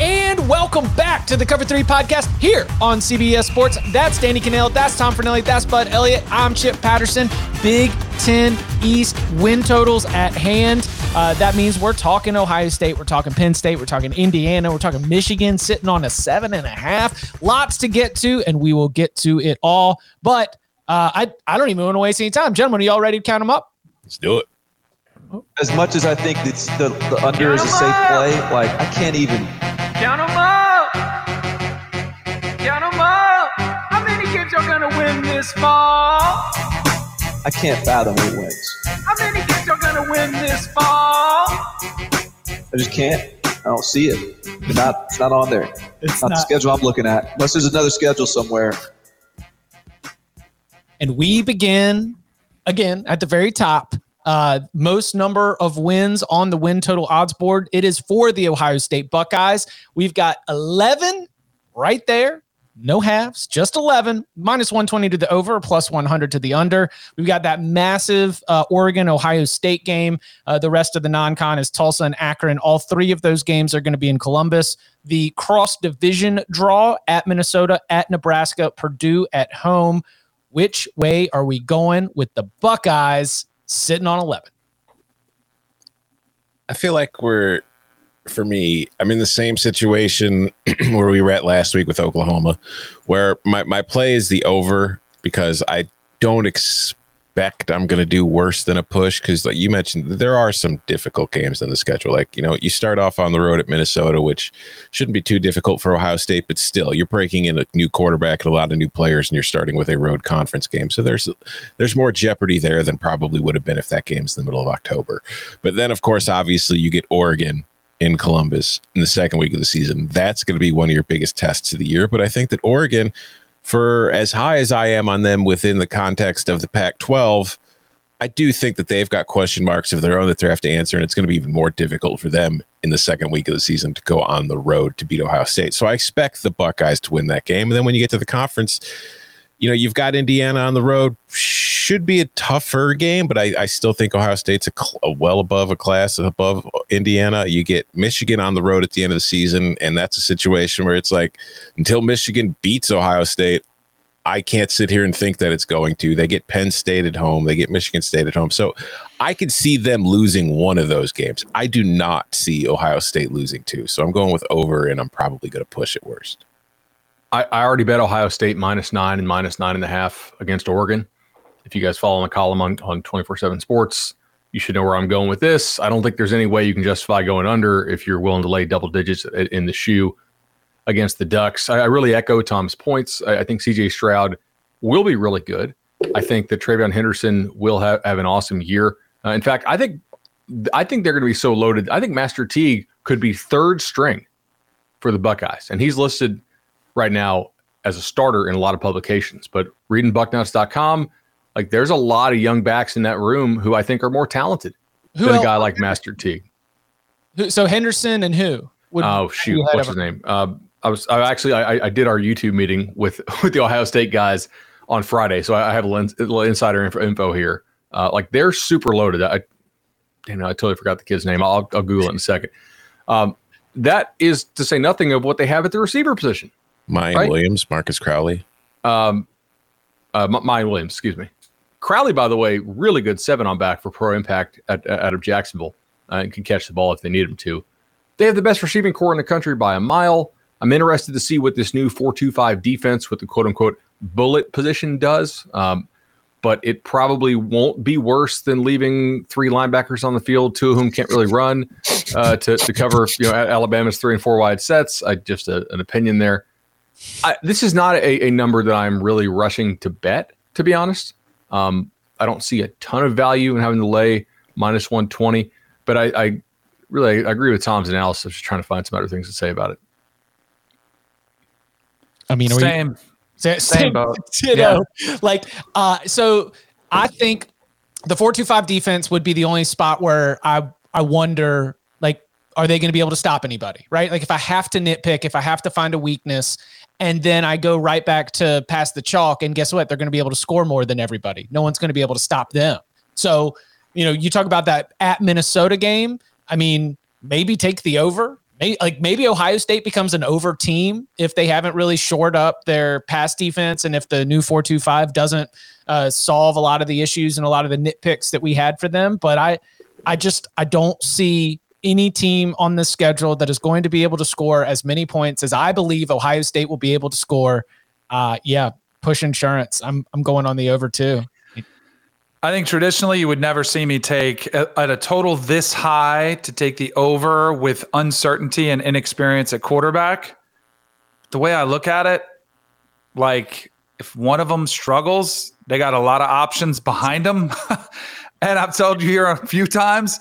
And welcome back to the Cover 3 podcast here on CBS Sports. That's Danny Kanell, that's Tom Fornelli, that's Bud Elliott. I'm Chip Patterson. Big 10 East win totals at hand. Uh, that means we're talking Ohio State, we're talking Penn State, we're talking Indiana, we're talking Michigan sitting on a seven and a half. Lots to get to, and we will get to it all. But uh, I, I don't even want to waste any time. Gentlemen, are y'all ready to count them up? Let's do it. As much as I think it's the, the under is a safe play, like I can't even Count them up. Count them up. How many kids are gonna win this fall? I can't fathom eight wins. How many kids are gonna win this fall? I just can't. I don't see it. It's not. It's not on there. It's not, the schedule I'm looking at. Unless there's another schedule somewhere. And we begin again at the very top. Uh, most number of wins on the win total odds board. It is for the Ohio State Buckeyes. We've got 11 right there. No halves, just 11, minus 120 to the over, plus 100 to the under. We've got that massive uh, Oregon Ohio State game. Uh, the rest of the non con is Tulsa and Akron. All three of those games are going to be in Columbus. The cross division draw at Minnesota, at Nebraska, Purdue at home. Which way are we going with the Buckeyes sitting on 11? I feel like we're, for me, I'm in the same situation where we were at last week with Oklahoma, where my, my play is the over because I don't expect I'm going to do worse than a push. Because, like you mentioned, there are some difficult games in the schedule. Like, you know, you start off on the road at Minnesota, which shouldn't be too difficult for Ohio State, but still, you're breaking in a new quarterback and a lot of new players, and you're starting with a road conference game. So there's there's more jeopardy there than probably would have been if that game's in the middle of October. But then, of course, obviously, you get Oregon in Columbus in the second week of the season. That's going to be one of your biggest tests of the year. But I think that Oregon, for as high as I am on them within the context of the Pac 12, I do think that they've got question marks of their own that they have to answer, and it's going to be even more difficult for them in the second week of the season to go on the road to beat Ohio State. So I expect the Buckeyes to win that game. And then when you get to the conference, you know, you've got Indiana on the road. Should be a tougher game, but I, I still think Ohio State's a, cl- a well above a class above Indiana. You get Michigan on the road at the end of the season, and that's a situation where it's like until Michigan beats Ohio State, I can't sit here and think that it's going to. They get Penn State at home, they get Michigan State at home. So I could see them losing one of those games. I do not see Ohio State losing two. So I'm going with over, and I'm probably going to push it worst. I, I already bet Ohio State minus nine and minus nine and a half against Oregon. If you guys follow the column on, on 24-7 sports, you should know where I'm going with this. I don't think there's any way you can justify going under if you're willing to lay double digits in the shoe against the Ducks. I, I really echo Tom's points. I, I, think CJ Stroud will be really good. I think that TreVeyon Henderson will have, have an awesome year. Uh, in fact, I think I think they're going to be so loaded. I think Master Teague could be third string for the Buckeyes, and he's listed right now as a starter in a lot of publications. But reading bucknuts.com, like there's a lot of young backs in that room who I think are more talented who than else? a guy like Master Teague. So Henderson and who? Would Oh shoot, had what's over- his name? Uh, I was I actually I, I did our YouTube meeting with with the Ohio State guys on Friday, so I, I have a little, ins- a little insider info, info here. Uh, like they're super loaded. I, you know, I totally forgot the kid's name. I'll, I'll Google it in a second. Um, that is to say nothing of what they have at the receiver position. Mine Right. Williams, Marcus Crowley. Um, uh, M- Miyan Williams, excuse me. Crowley, by the way, really good seven on back for pro impact at, out of Jacksonville uh, and can catch the ball if they need him to. They have the best receiving corps in the country by a mile. I'm interested to see what this new 4-2-5 defense with the quote unquote bullet position does. Um, but it probably won't be worse than leaving three linebackers on the field, two of whom can't really run uh, to, to cover you know Alabama's three and four wide sets. I just a, an opinion there. I, this is not a, a number that I'm really rushing to bet, to be honest. Um, I don't see a ton of value in having to lay minus 120, but I, I really I agree with Tom's analysis. Just trying to find some other things to say about it. I mean, are we- Same. Same boat. Ditto. Like, uh, so I think the four two five defense would be the only spot where I I wonder like, are they going to be able to stop anybody? Right? Like, if I have to nitpick, if I have to find a weakness, and then I go right back to pass the chalk, and guess what? They're going to be able to score more than everybody. No one's going to be able to stop them. So, you know, you talk about that at Minnesota game. I mean, maybe take the over. Maybe, like maybe Ohio State becomes an over team if they haven't really shored up their pass defense, and if the new four two five doesn't uh, solve a lot of the issues and a lot of the nitpicks that we had for them. But I, I just I don't see any team on the schedule that is going to be able to score as many points as I believe Ohio State will be able to score. Uh, yeah, push insurance. I'm I'm going on the over too. I think traditionally you would never see me take at, at a total this high to take the over with uncertainty and inexperience at quarterback. The way I look at it, like if one of them struggles, they got a lot of options behind them. and I've told you here a few times,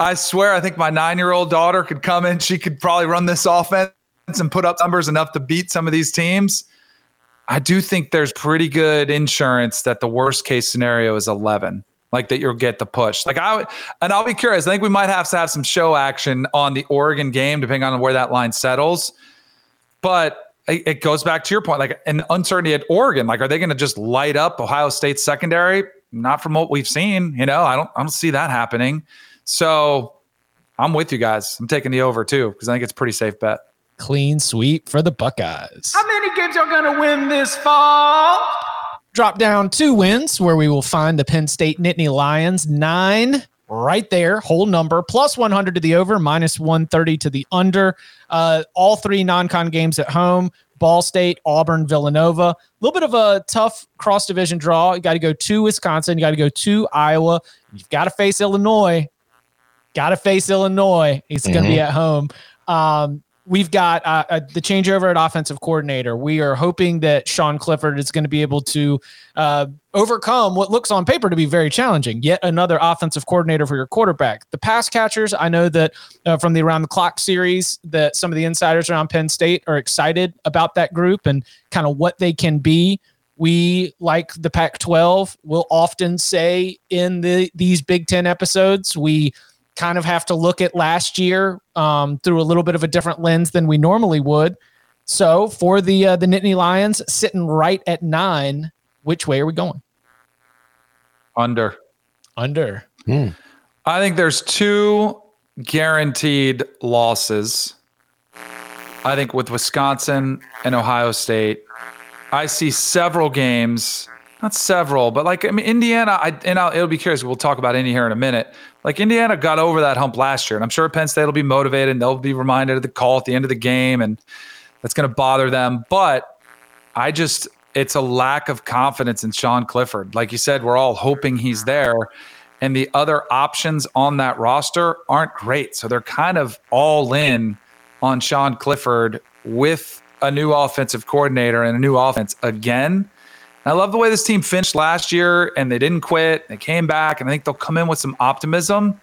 I swear I think my nine year old daughter could come in. She could probably run this offense and put up numbers enough to beat some of these teams. I do think there's pretty good insurance that the worst case scenario is 11, like that you'll get the push. Like I and I'll be curious. I think we might have to have some show action on the Oregon game, depending on where that line settles. But it goes back to your point, like an uncertainty at Oregon. Like, are they going to just light up Ohio State secondary? Not from what we've seen. You know, I don't, I don't see that happening. So I'm with you guys. I'm taking the over too because I think it's a pretty safe bet. Clean sweep for the Buckeyes. How many games y'all gonna win this fall? drop down two wins where we will find the Penn State Nittany Lions nine right there, whole number plus 100 to the over, minus 130 to the under. Uh, all three non-con games at home. Ball State, Auburn, Villanova. A little bit of a tough cross division draw. You got to go to Wisconsin. You got to go to Iowa. You've got to face Illinois. Got to face Illinois. He's going to be at home. Um, we've got uh, uh, the changeover at offensive coordinator. We are hoping that Sean Clifford is going to be able to uh, overcome what looks on paper to be very challenging. Yet another offensive coordinator for your quarterback. The pass catchers, I know that uh, from the Around the Clock series, that some of the insiders around Penn State are excited about that group and kind of what they can be. We like the Pac-12. Will often say in the these Big Ten episodes, we kind of have to look at last year um, through a little bit of a different lens than we normally would. So for the uh, the Nittany Lions sitting right at nine, which way are we going? Under. Under. I think there's two guaranteed losses. I think with Wisconsin and Ohio State, I see several games, not several, but like I mean Indiana. I and I'll, it'll be curious. We'll talk about Indy here in a minute. Like Indiana got over that hump last year, and I'm sure Penn State will be motivated. and They'll be reminded of the call at the end of the game, and that's going to bother them. But I just it's a lack of confidence in Sean Clifford. Like you said, we're all hoping he's there. And the other options on that roster aren't great. So they're kind of all in on Sean Clifford with a new offensive coordinator and a new offense again. I love the way this team finished last year and they didn't quit. They came back and I think they'll come in with some optimism.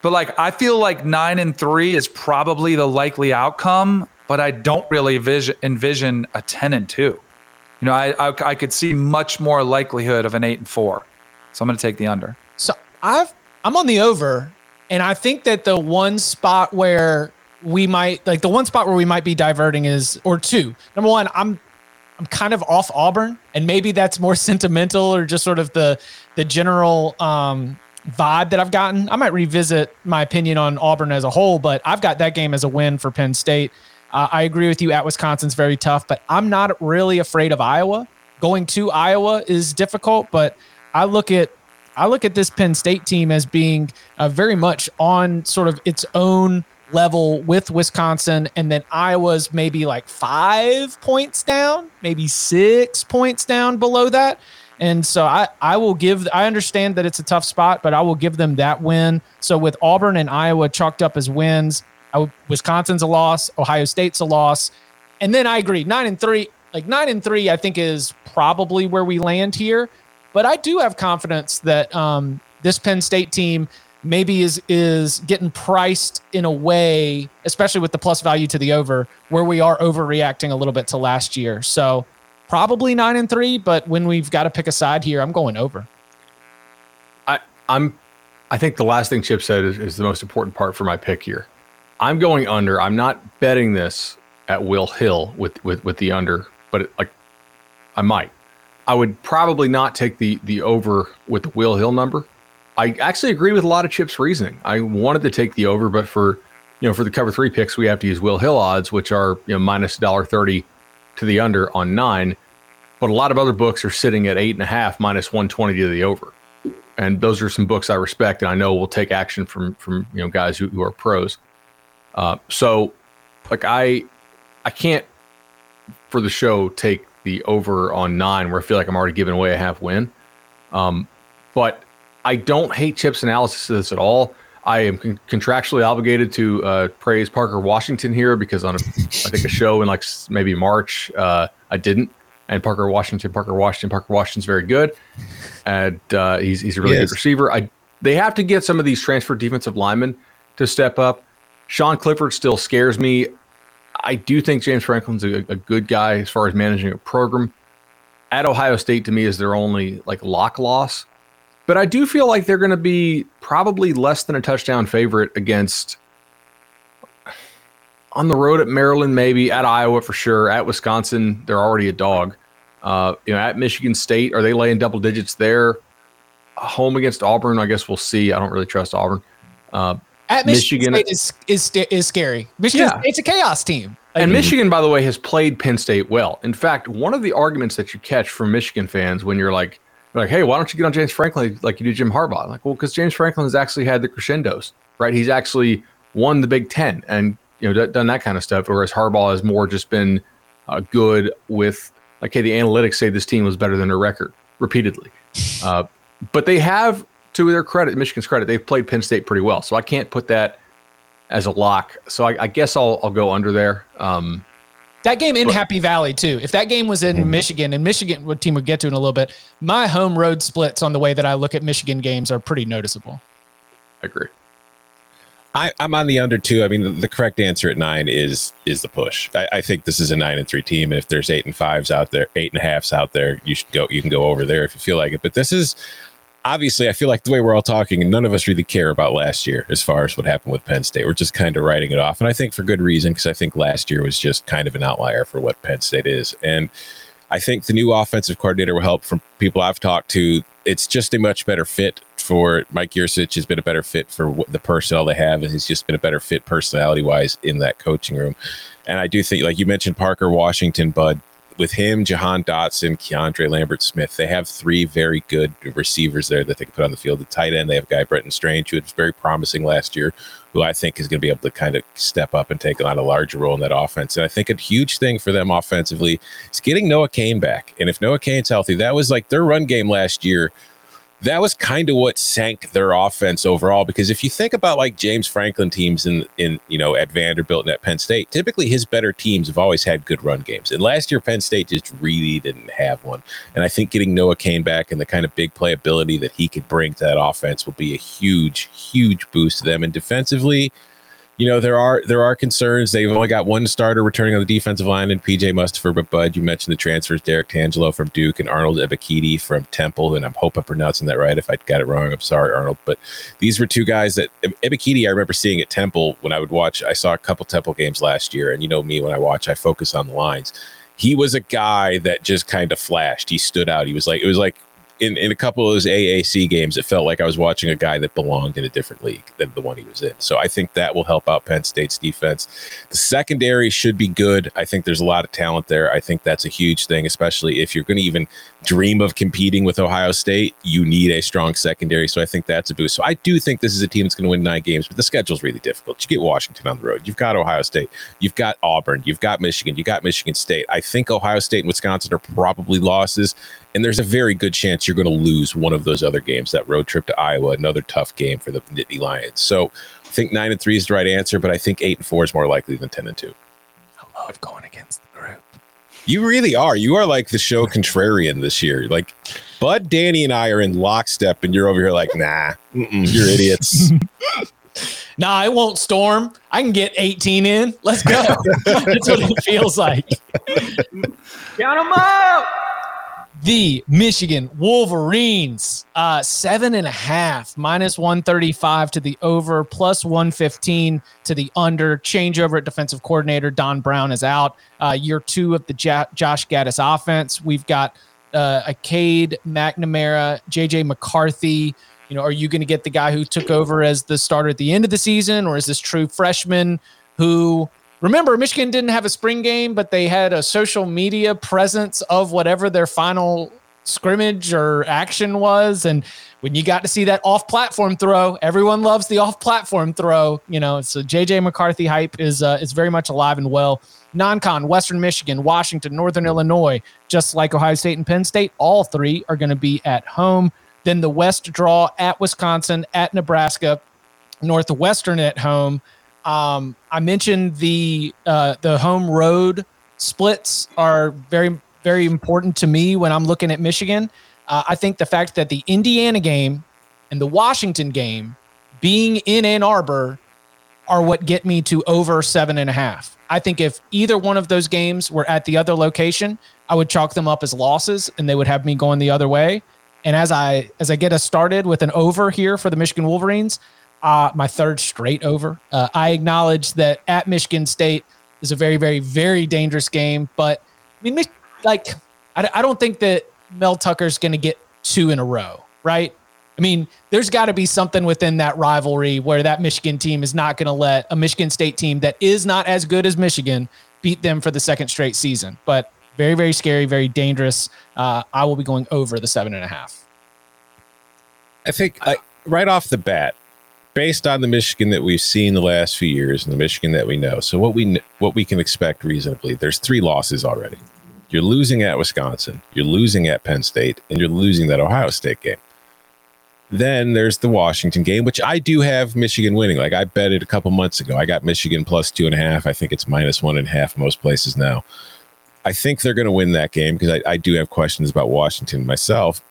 But like I feel like 9 and 3 is probably the likely outcome, but I don't really vision, envision a 10 and 2. You know, I, I I could see much more likelihood of an 8 and 4. So I'm going to take the under. So I've I'm on the over, And I think that the one spot where we might like the one spot where we might be diverting is or two. Number one, I'm I'm kind of off Auburn, and maybe that's more sentimental or just sort of the the general um, vibe that I've gotten. I might revisit my opinion on Auburn as a whole, but I've got that game as a win for Penn State. Uh, I agree with you at Wisconsin's very tough, but I'm not really afraid of Iowa. Going to Iowa is difficult, but I look at I look at this Penn State team as being uh, very much on sort of its own level with Wisconsin, and then Iowa's maybe like five points down, maybe six points down below that. And so I, I will give, I understand that it's a tough spot, but I will give them that win. So with Auburn and Iowa chalked up as wins, I, Wisconsin's a loss, Ohio State's a loss. And then I agree, nine and three, like nine and three, I think is probably where we land here. But I do have confidence that um, this Penn State team maybe is is getting priced in a way, especially with the plus value to the over, where we are overreacting a little bit to last year. So probably nine and three, but when we've got to pick a side here, I'm going over. I I'm I think the last thing Chip said is, is the most important part for my pick here. I'm going under. I'm not betting this at Will Hill with with with the under, but it, like I might. I would probably not take the the over with the Will Hill number. I actually agree with a lot of Chip's reasoning. I wanted to take the over, but for you know for the cover three picks, we have to use Will Hill odds, which are you know minus dollar thirty to the under on nine. But a lot of other books are sitting at eight and a half minus one twenty to the over, and those are some books I respect and I know will take action from from you know guys who, who are pros. Uh, so, like I, I can't for the show take the over on nine where I feel like I'm already giving away a half win. Um, but I don't hate Chip's analysis of this at all. I am con- contractually obligated to uh, praise Parker Washington here because on a, I think a show in like maybe March uh, I didn't. And Parker Washington, Parker Washington, Parker Washington's very good, and uh, he's he's a really Yes. good receiver. I they have to get some of these transfer defensive linemen to step up. Sean Clifford still scares me. I do think James Franklin's a, a good guy as far as managing a program. At Ohio State, to me, is their only like lock loss. But I do feel like they're going to be probably less than a touchdown favorite against on the road at Maryland, maybe at Iowa for sure. At Wisconsin, they're already a dog. Uh, you know, at Michigan State, are they laying double digits there? Home against Auburn, I guess we'll see. I don't really trust Auburn. Uh, At Michigan, Michigan- State is, is is scary. Michigan Yeah. State's a chaos team. Like, And Michigan, by the way, has played Penn State well. In fact, one of the arguments that you catch from Michigan fans when you're like, like, hey, why don't you get on James Franklin like you do Jim Harbaugh? Like, well, because James Franklin has actually had the crescendos, right? He's actually won the Big Ten and you know done that kind of stuff. Whereas Harbaugh has more just been uh, good with like, hey, the analytics say this team was better than their record repeatedly. Uh, but they have, to their credit, Michigan's credit, they've played Penn State pretty well. So I can't put that as a lock. So I, I guess I'll I'll go under there. Um, that game in Happy Valley too. If that game was in mm-hmm. Michigan, and Michigan, what team would get to in a little bit, my home road splits on the way that I look at Michigan games are pretty noticeable. I agree. I, I'm on the under two. I mean, the, the correct answer at nine is is the push. I, I think this is a nine and three team, and if there's eight and fives out there, eight and a halves out there, you should go. You can go over there if you feel like it. But this is obviously, I feel like the way we're all talking, and none of us really care about last year as far as what happened with Penn State. We're just kind of writing it off, and I think for good reason because I think last year was just kind of an outlier for what Penn State is, and I think the new offensive coordinator will help. From people I've talked to, it's just a much better fit for Mike Yurcich. Has been a better fit for the personnel they have, and he's just been a better fit personality wise in that coaching room. And I do think, like you mentioned, Parker Washington, Bud, with him, Jahan Dotson, Keandre Lambert Smith, they have three very good receivers there that they can put on the field. The tight end, they have guy, Brenton Strange, who was very promising last year, who I think is going to be able to kind of step up and take on a larger role in that offense. And I think a huge thing for them offensively is getting Noah Cain back. And if Noah Cain's healthy, that was like their run game last year that was kind of what sank their offense overall. Because if you think about like James Franklin teams in in you know at Vanderbilt and at Penn State, typically his better teams have always had good run games. And last year Penn State just really didn't have one. And I think getting Noah Cain back and the kind of big playability that he could bring to that offense will be a huge, huge boost to them. And defensively. You know there are there are concerns. They've only got one starter returning on the defensive line, and PJ Mustipher. But Bud, you mentioned the transfers: Derrick Tangelo from Duke and Arnold Ebiketie from Temple. And I'm hope I'm pronouncing that right. If I got it wrong, I'm sorry, Arnold. But these were two guys that Ebiketie I remember seeing at Temple when I would watch. I saw a couple Temple games last year, and you know me when I watch, I focus on the lines. He was a guy that just kind of flashed. He stood out. He was like it was like in, in a couple of those AAC games, it felt like I was watching a guy that belonged in a different league than the one he was in. So I think that will help out Penn State's defense. The secondary should be good. I think there's a lot of talent there. I think that's a huge thing, especially if you're going to even dream of competing with Ohio State. You need a strong secondary. So I think that's a boost. So I do think this is a team that's going to win nine games, but the schedule's really difficult. You get Washington on the road. You've got Ohio State. You've got Auburn. You've got Michigan. You got Michigan State. I think Ohio State and Wisconsin are probably losses. And there's a very good chance you're going to lose one of those other games. That road trip to Iowa, another tough game for the Nittany Lions. So I think nine and three is the right answer, but I think eight and four is more likely than ten and two. I love going against the group. You really are. You are like the show contrarian this year. Like Bud, Danny, and I are in lockstep, and you're over here like, nah, you're idiots. nah, I won't storm. I can get 18 in. Let's go. That's what it feels like. Count them out the Michigan Wolverines. Uh, seven and a half, minus 135 to the over, plus 115 to the under. Changeover at defensive coordinator. Don Brown is out. Uh, year two of the J- Josh Gattis offense. We've got uh, a Cade McNamara, JJ McCarthy. You know, are you going to get the guy who took over as the starter at the end of the season, or is this true freshman who remember Michigan didn't have a spring game, but they had a social media presence of whatever their final scrimmage or action was. And when you got to see that off platform throw, everyone loves the off platform throw. You know, so JJ McCarthy hype is uh, is very much alive and well. Non-con, Western Michigan, Washington, Northern Illinois, just like Ohio State and Penn State, all three are going to be at home. Then the West draw at Wisconsin, at Nebraska, Northwestern at home. Um, I mentioned the uh, the home road splits are very very important to me when I'm looking at Michigan. Uh, I think the fact that the Indiana game and the Washington game being in Ann Arbor are what get me to over seven and a half. I think if either one of those games were at the other location, I would chalk them up as losses and they would have me going the other way. And as I as I get us started with an over here for the Michigan Wolverines, uh, my third straight over. Uh, I acknowledge that at Michigan State is a very, very, very dangerous game, but I mean, like, I, I don't think that Mel Tucker's going to get two in a row, right? I mean, there's got to be something within that rivalry where that Michigan team is not going to let a Michigan State team that is not as good as Michigan beat them for the second straight season. But very, very scary, very dangerous. Uh, I will be going over the seven and a half. I think I, right off the bat, based on the Michigan that we've seen the last few years and the Michigan that we know. So what we what we can expect reasonably, there's three losses already. You're losing at Wisconsin, you're losing at Penn State, and you're losing that Ohio State game. Then there's the Washington game, which I do have Michigan winning. Like I bet it a couple months ago. I got Michigan plus two and a half. I think it's minus one and a half most places now. I think they're going to win that game because I, I do have questions about Washington myself.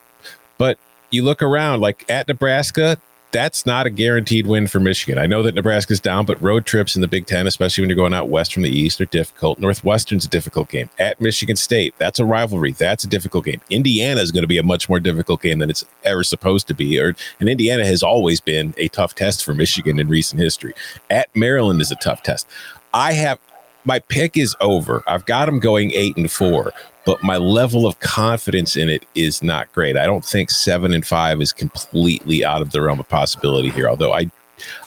But you look around, like at Nebraska, that's not a guaranteed win for Michigan. I know that Nebraska's down, but road trips in the Big Ten, especially when you're going out west from the East, are difficult. Northwestern's a difficult game. At Michigan State, that's a rivalry. That's a difficult game. Indiana is going to be a much more difficult game than it's ever supposed to be. Or and Indiana has always been a tough test for Michigan in recent history. At Maryland is a tough test. I have my pick is over. I've got them going eight and four but my level of confidence in it is not great. I don't think seven and five is completely out of the realm of possibility here. Although I,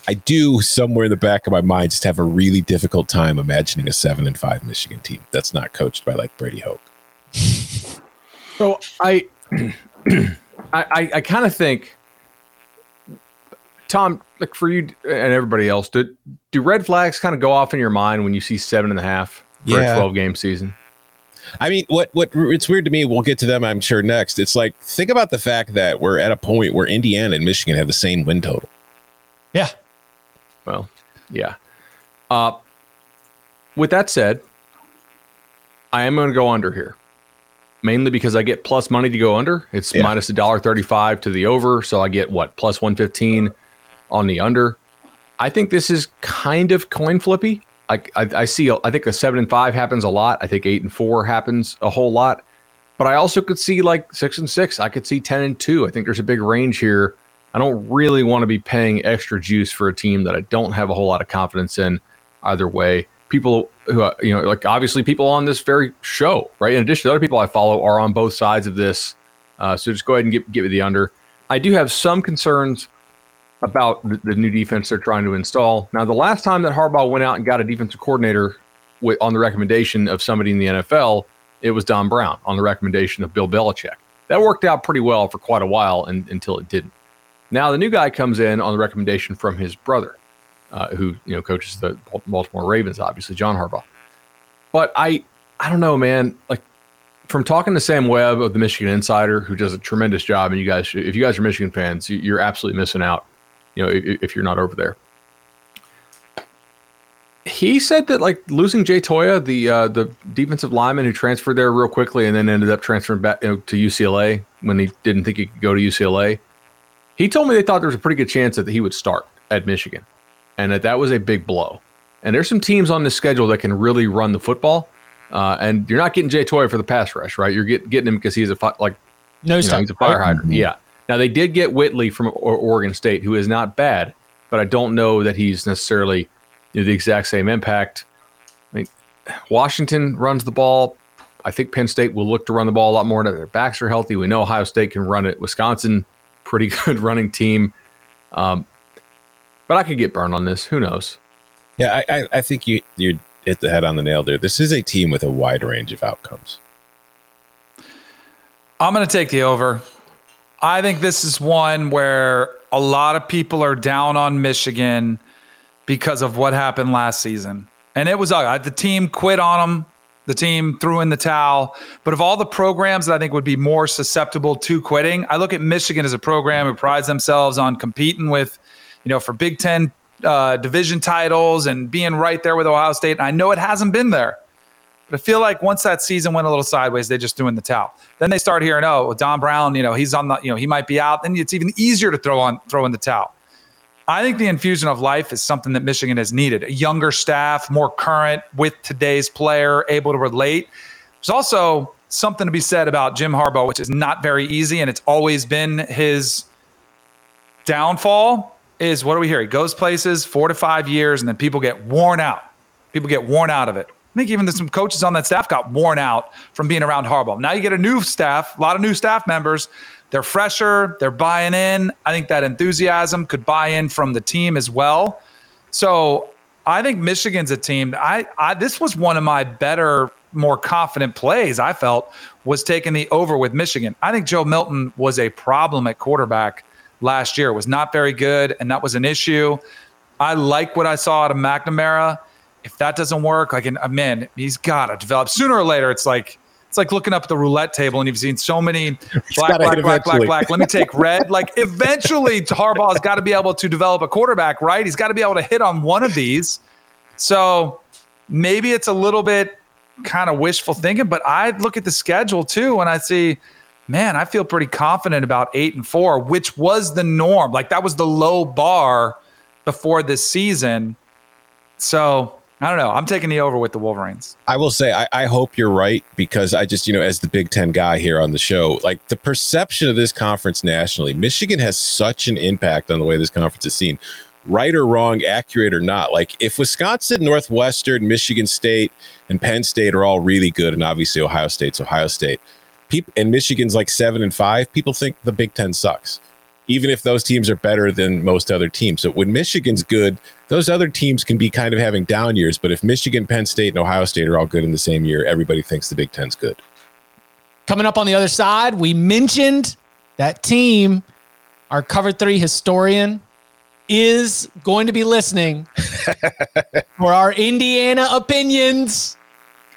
I do somewhere in the back of my mind just have a really difficult time imagining a seven and five Michigan team that's not coached by like Brady Hoke. So I, I, I kind of think, Tom, like for you and everybody else, do do red flags kind of go off in your mind when you see seven and a half for yeah. a twelve game season? I mean, what what it's weird to me. We'll get to them, I'm sure, next. It's like think about the fact that we're at a point where Indiana and Michigan have the same win total. Yeah. Well, yeah. Uh, with that said, I am going to go under here, mainly because I get plus money to go under. It's yeah. minus a dollar thirty-five to the over, so I get what plus one fifteen on the under. I think this is kind of coin flippy. I, I, see. I think a seven and five happens a lot. I think eight and four happens a whole lot. But I also could see like six and six. I could see ten and two. I think there's a big range here. I don't really want to be paying extra juice for a team that I don't have a whole lot of confidence in either way. People who uh, you know, like obviously people on this very show, right? In addition to other people I follow, are on both sides of this. Uh, so just go ahead and get me the under. I do have some concerns about the, new defense they're trying to install. Now, the last time that Harbaugh went out and got a defensive coordinator with, on the recommendation of somebody in the NFL, it was Don Brown on the recommendation of Bill Belichick. That worked out pretty well for quite a while and, until it didn't. Now the new guy comes in on the recommendation from his brother, uh, who you know coaches the Baltimore Ravens, obviously John Harbaugh. But I, I don't know, man. Like from talking to Sam Webb of the Michigan Insider, who does a tremendous job, and you guys, if you guys are Michigan fans, you're absolutely missing out you know, if, if you're not over there. He said that like losing Jay Toia, the uh, the defensive lineman who transferred there real quickly and then ended up transferring back you know, to UCLA when he didn't think he could go to UCLA. He told me they thought there was a pretty good chance that he would start at Michigan, and that that was a big blow. And there's some teams on the schedule that can really run the football. Uh, and you're not getting Jay Toia for the pass rush, right? You're get, getting him because he's a fi- like no, you know, he's a fire hydrant. Mm-hmm. Yeah. Now they did get Whitley from Oregon State, who is not bad, but I don't know that he's necessarily you know, the exact same impact. I mean, Washington runs the ball. I think Penn State will look to run the ball a lot more. Now their backs are healthy. We know Ohio State can run it. Wisconsin, pretty good running team. Um, but I could get burned on this. Who knows? Yeah, I, I, I think you you hit the head on the nail there. This is a team with a wide range of outcomes. I'm going to take the over. I think this is one where a lot of people are down on Michigan because of what happened last season. And it was the team quit on them. The team threw in the towel. But of all the programs that I think would be more susceptible to quitting, I look at Michigan as a program who prides themselves on competing with, you know, for Big Ten uh, division titles and being right there with Ohio State. And I know it hasn't been there. But I feel like once that season went a little sideways, they just threw in the towel. Then they start hearing, oh, Don Brown, you know, he's on the, you know, he might be out. Then it's even easier to throw on throw in the towel. I think the infusion of life is something that Michigan has needed. A younger staff, more current with today's player, able to relate. There's also something to be said about Jim Harbaugh, which is not very easy, and it's always been his downfall. Is what do we hear? He goes places four to five years, and then people get worn out. People get worn out of it. I think even some coaches on that staff got worn out from being around Harbaugh. Now you get a new staff, a lot of new staff members. They're fresher, they're buying in. I think that enthusiasm could buy in from the team as well. So I think Michigan's a team. I, I this was one of my better, more confident plays. I felt was taking the over with Michigan. I think Joe Milton was a problem at quarterback last year. Was not very good, and that was an issue. I like what I saw out of McNamara if that doesn't work, like, a uh, man, he's got to develop sooner or later. It's like, it's like looking up at the roulette table and you've seen so many black, black, black, black, black. Let me take red. Like eventually Harbaugh's got to be able to develop a quarterback, right? He's got to be able to hit on one of these. So maybe it's a little bit kind of wishful thinking, but I look at the schedule too and I see, man, I feel pretty confident about eight and four, which was the norm. Like that was the low bar before this season. So I don't know. I'm taking the over with the Wolverines. I will say, I, I, hope you're right because I just, you know, as the Big Ten guy here on the show, like the perception of this conference nationally, Michigan has such an impact on the way this conference is seen. Right or wrong, accurate or not. Like if Wisconsin, Northwestern, Michigan State, and Penn State are all really good, and obviously Ohio State's Ohio State, people and Michigan's like seven and five, people think the Big Ten sucks even if those teams are better than most other teams. So when Michigan's good, those other teams can be kind of having down years. But if Michigan, Penn State, and Ohio State are all good in the same year, everybody thinks the Big Ten's good. Coming up on the other side, we mentioned that team, our cover three historian, is going to be listening for our Indiana opinions.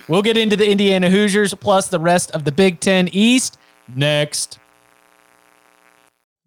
We'll get into the Indiana Hoosiers plus the rest of the Big Ten East next.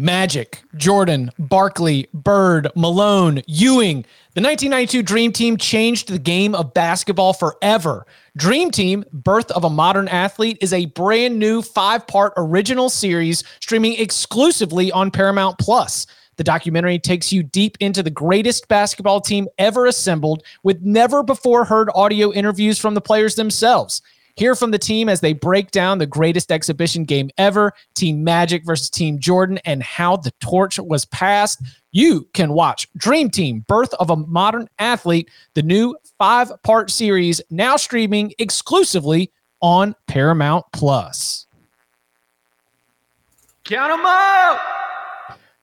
Magic, Jordan, Barkley, Bird, Malone, Ewing. The 1992 Dream Team changed the game of basketball forever. Dream Team, Birth of a Modern Athlete, is a brand new five part original series streaming exclusively on Paramount Plus. The documentary takes you deep into the greatest basketball team ever assembled with never before heard audio interviews from the players themselves. Hear from the team as they break down the greatest exhibition game ever, Team Magic versus Team Jordan, and how the torch was passed. You can watch Dream Team Birth of a Modern Athlete, the new five part series now streaming exclusively on Paramount Plus. Count them up!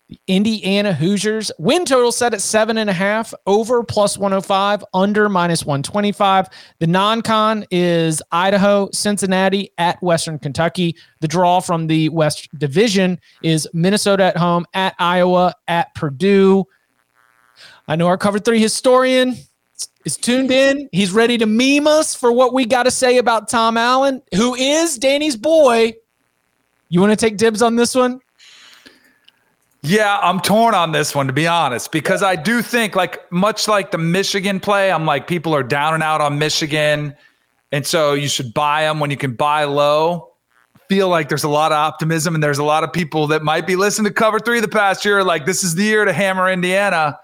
The Indiana Hoosiers win total set at seven and a half, over plus 105, under minus 125. The non con is Idaho, Cincinnati at Western Kentucky. The draw from the West Division is Minnesota at home, at Iowa, at Purdue. I know our cover three historian is tuned in. He's ready to meme us for what we got to say about Tom Allen, who is Danny's boy. You want to take dibs on this one? Yeah, I'm torn on this one to be honest, because I do think like much like the Michigan play, I'm like people are down and out on Michigan, and so you should buy them when you can buy low. Feel like there's a lot of optimism, and there's a lot of people that might be listening to Cover Three the past year, like this is the year to hammer Indiana.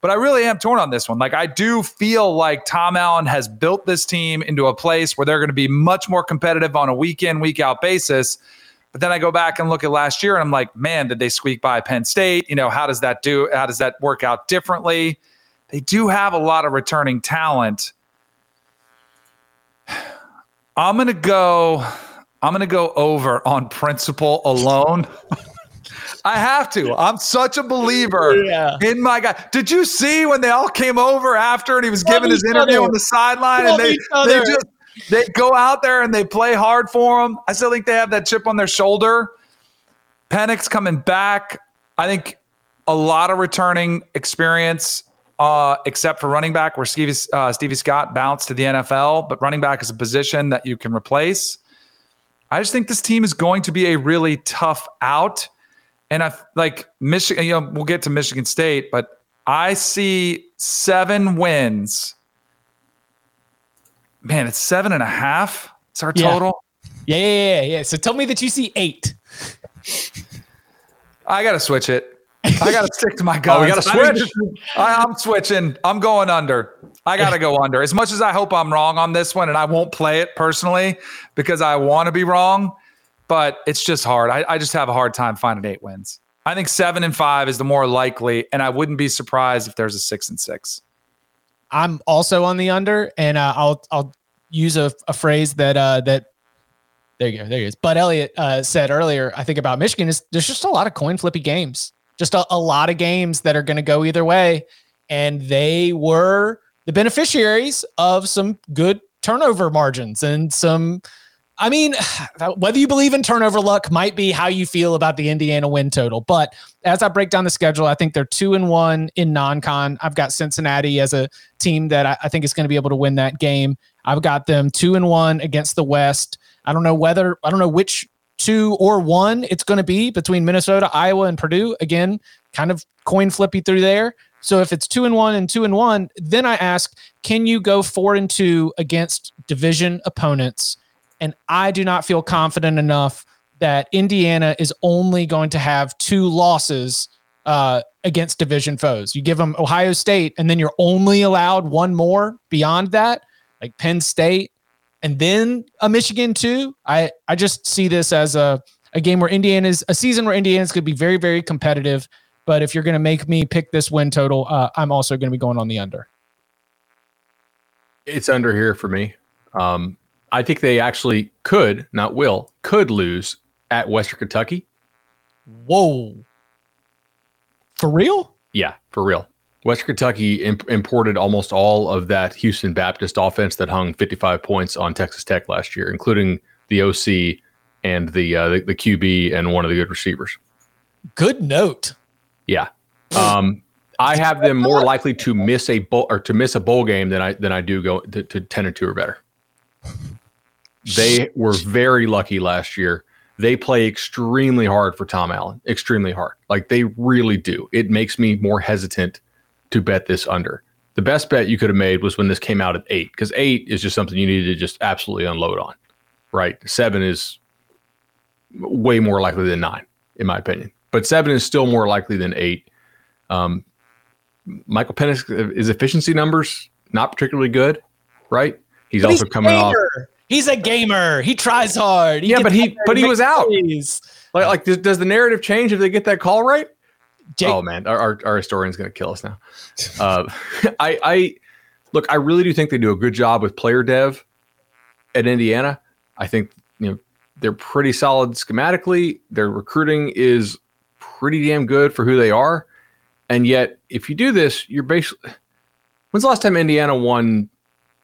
But I really am torn on this one. Like I do feel like Tom Allen has built this team into a place where they're going to be much more competitive on a week in, week out basis. But then I go back and look at last year and I'm like, man, did they squeak by Penn State? You know, how does that do? How does that work out differently? They do have a lot of returning talent. I'm gonna go. I'm gonna go over on principle alone. I have to. I'm such a believer Yeah. in my guy. Did you see when they all came over after and he was Love giving his interview other. on the sideline Love and they they just they go out there and they play hard for them. I still think they have that chip on their shoulder. Penix coming back. I think a lot of returning experience, uh, except for running back, where Stevie, uh, Stevie Scott bounced to the NFL, but running back is a position that you can replace. I just think this team is going to be a really tough out. And I like Michigan, you know, we'll get to Michigan State, but I see seven wins. Man, it's seven and a half. It's our Yeah. total. Yeah, yeah, yeah, yeah. So tell me that you see eight. I gotta switch it. I gotta stick to my guns. Oh, we gotta switch? I, am switching. I'm going under. I gotta go under. As much as I hope I'm wrong on this one, and I won't play it personally because I want to be wrong, but it's just hard. I, I just have a hard time finding eight wins. I think seven and five is the more likely, and I wouldn't be surprised if there's a six and six. I'm also on the under, and uh, I'll I'll use a, a phrase that uh, that there you go, there he is. Bud Elliott uh, said earlier. I think about Michigan is there's just a lot of coin flippy games, just a, a lot of games that are going to go either way, and they were the beneficiaries of some good turnover margins and some. I mean, whether you believe in turnover luck might be how you feel about the Indiana win total. But as I break down the schedule, I think they're two and one in non-con. I've got Cincinnati as a team that I, I think is going to be able to win that game. I've got them two and one against the West. I don't know whether I don't know which two or one it's going to be between Minnesota, Iowa, and Purdue. Again, kind of coin flippy through there. So if it's two and one and two and one, then I ask, can you go four and two against division opponents? And I do not feel confident enough that Indiana is only going to have two losses uh, against division foes. You give them Ohio State, and then you're only allowed one more beyond that, like Penn State, and then a Michigan too. I I just see this as a a game where Indiana's a season where Indiana's to be very very competitive. But if you're going to make me pick this win total, uh, I'm also going to be going on the under. It's under here for me. Um, I think they actually could, not will, could lose at Western Kentucky. Whoa. For real? Yeah, for real. Western Kentucky imp- imported almost all of that Houston Baptist offense that hung 55 points on Texas Tech last year, including the OC and the uh, the, the QB and one of the good receivers. Good note. Yeah. Um, I have them more likely to miss a bowl or to miss a bowl game than I than I do go to, to 10 or 2 or better. They were very lucky last year. They play extremely hard for Tom Allen, extremely hard. Like they really do. It makes me more hesitant to bet this under. The best bet you could have made was when this came out at eight, because eight is just something you need to just absolutely unload on, right? Seven is way more likely than nine, in my opinion. But seven is still more likely than eight. Um, Michael Penix, his efficiency numbers not particularly good, right? He's But also he's coming off. He's a gamer. He tries hard. Yeah, but he- but he was out. plays. Like, like does, does the narrative change if they get that call right? Jake, oh man, our, our, our historian's gonna kill us now. Uh, I I look, I really do think they do a good job with player dev at Indiana. I think you know they're pretty solid schematically. Their recruiting is pretty damn good for who they are. And yet, if you do this, you're basically when's the last time Indiana won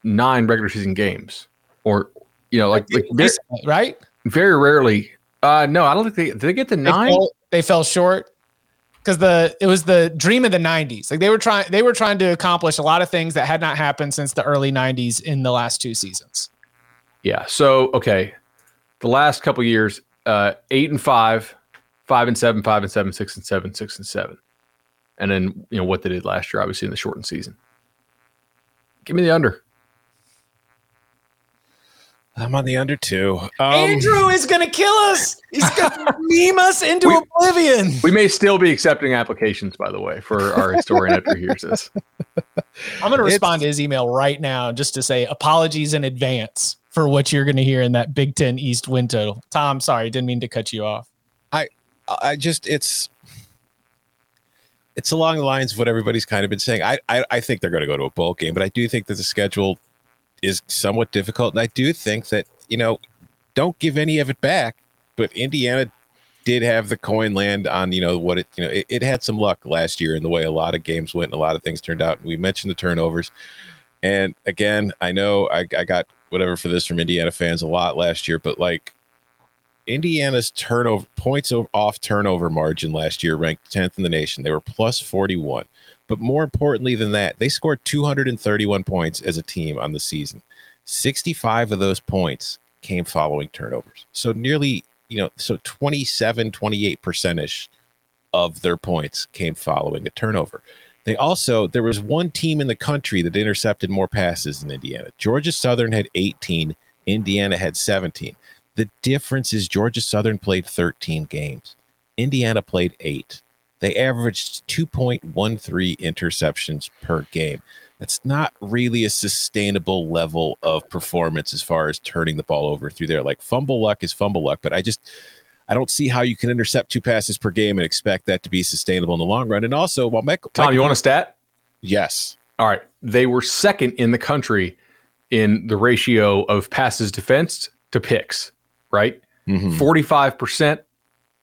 nine regular season games? Or you know, like like very, right? very rarely. Uh no, I don't think they did they get the They nine. fell, they fell short because the it was the dream of the 90s. Like they were trying they were trying to accomplish a lot of things that had not happened since the early 90s in the last two seasons. Yeah. So okay, the last couple years, uh, eight and five, five and seven, five and seven, six and seven, six and seven, and then you know what they did last year, obviously in the shortened season. Give me the under. I'm on the under two. Um, Andrew is gonna kill us. He's gonna meme us into We- oblivion. We may still be accepting applications, by the way, for our historian after he hears this. I'm gonna It's- respond to his email right now just to say apologies in advance for what you're gonna hear in that Big Ten East win total. Tom, sorry, didn't mean to cut you off. I just it's it's along the lines of what everybody's kind of been saying. I I, I think they're going to go to a bowl game, but I do think that the schedule is somewhat difficult, and I do think that you know don't give any of it back. But Indiana did have the coin land on you know what it you know it, it had some luck last year in the way a lot of games went and a lot of things turned out. We mentioned the turnovers, and again, I know I, I got whatever for this from Indiana fans a lot last year, but like Indiana's turnover points off turnover margin last year ranked 10th in the nation. They were plus 41. But more importantly than that, they scored 231 points as a team on the season. 65 of those points came following turnovers. So nearly, you know, so 27, 28 percentage of their points came following a turnover. They also, there was one team in the country that intercepted more passes than Indiana. Georgia Southern had 18, Indiana had 17. The difference is Georgia Southern played 13 games. Indiana played eight. They averaged 2.13 interceptions per game. That's not really a sustainable level of performance as far as turning the ball over through there. Like fumble luck is fumble luck, but I just I don't see how you can intercept two passes per game and expect that to be sustainable in the long run. And also, while Michael, Tom, you want a stat? Yes. All right. They were second in the country in the ratio of passes defensed to picks, right? Mhm. 45%,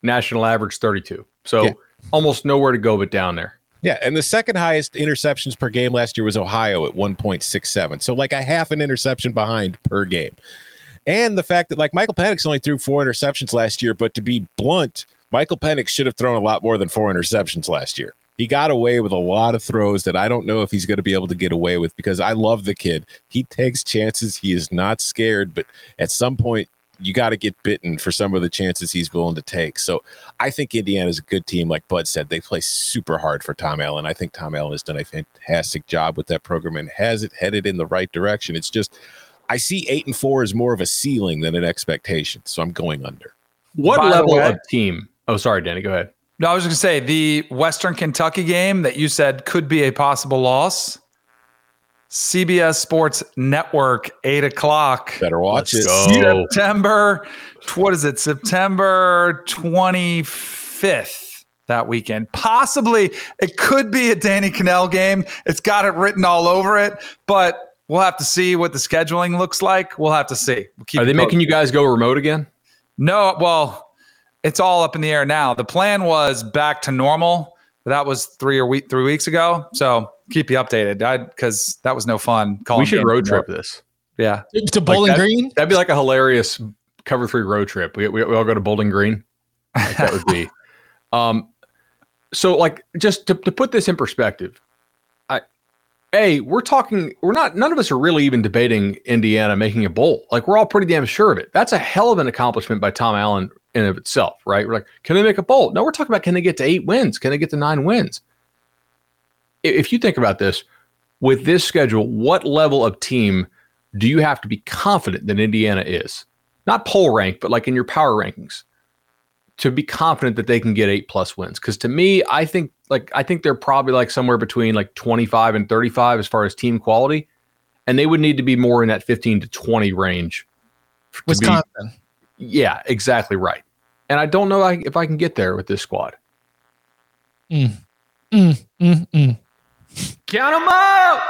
national average 32. So Yeah. Almost nowhere to go but down there. Yeah, and the second highest interceptions per game last year was Ohio at 1.67. So like a half an interception behind per game. And the fact that like Michael Penix only threw four interceptions last year, but to be blunt, Michael Penix should have thrown a lot more than four interceptions last year. He got away with a lot of throws that I don't know if he's going to be able to get away with because I love the kid. He takes chances. He is not scared, but at some point you got to get bitten for some of the chances he's willing to take. So I think Indiana's a good team. Like Bud said, they play super hard for Tom Allen. I think Tom Allen has done a fantastic job with that program and has it headed in the right direction. It's just, I see eight and four as more of a ceiling than an expectation. So I'm going under. What By level way- of team? Oh, sorry, Danny. Go ahead. No, I was going to say the Western Kentucky game that you said could be a possible loss. CBS Sports Network, eight o'clock. Better watch it. Go. September, what is it? September 25th that weekend. Possibly it could be a Danny Kanell game. It's got it written all over it, but we'll have to see what the scheduling looks like. We'll have to see. We'll keep Are they making you guys go remote again? no, well, it's all up in the air now. The plan was back to normal. But that was three or week three weeks ago. So keep you updated. I because that was no fun. calling we should road remote. trip this. Yeah. To Bowling that- Green? That'd be like a hilarious cover three road trip. We, we, we all go to Bowling Green. Like that would be. Um, so like just to, to put this in perspective, I, a we're talking. We're not. None of us are really even debating Indiana making a bowl. Like we're all pretty damn sure of it. That's a hell of an accomplishment by Tom Allen in of itself, right? We're like, can they make a bowl? No, we're talking about can they get to eight wins? Can they get to nine wins? If you think about this, with this schedule, what level of team do you have to be confident that Indiana is? Not poll rank, but like in your power rankings to be confident that they can get eight plus wins. Because to me, I think like I think they're probably like somewhere between like 25 and 35 as far as team quality. And they would need to be more in that 15 to 20 range. to be- Wisconsin. yeah, exactly right. And I don't know if I can get there with this squad. Mm, mm, mm. Count 'em up.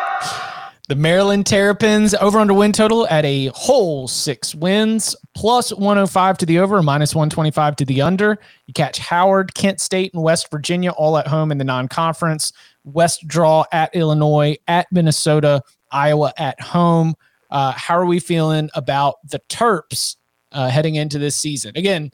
The Maryland Terrapins over under win total at a whole six wins, plus 105 to the over, minus 125 to the under. You catch Howard, Kent State, and West Virginia all at home in the non conference. West draw at Illinois, at Minnesota, Iowa at home. Uh, how are we feeling about the Terps uh, heading into this season? Again,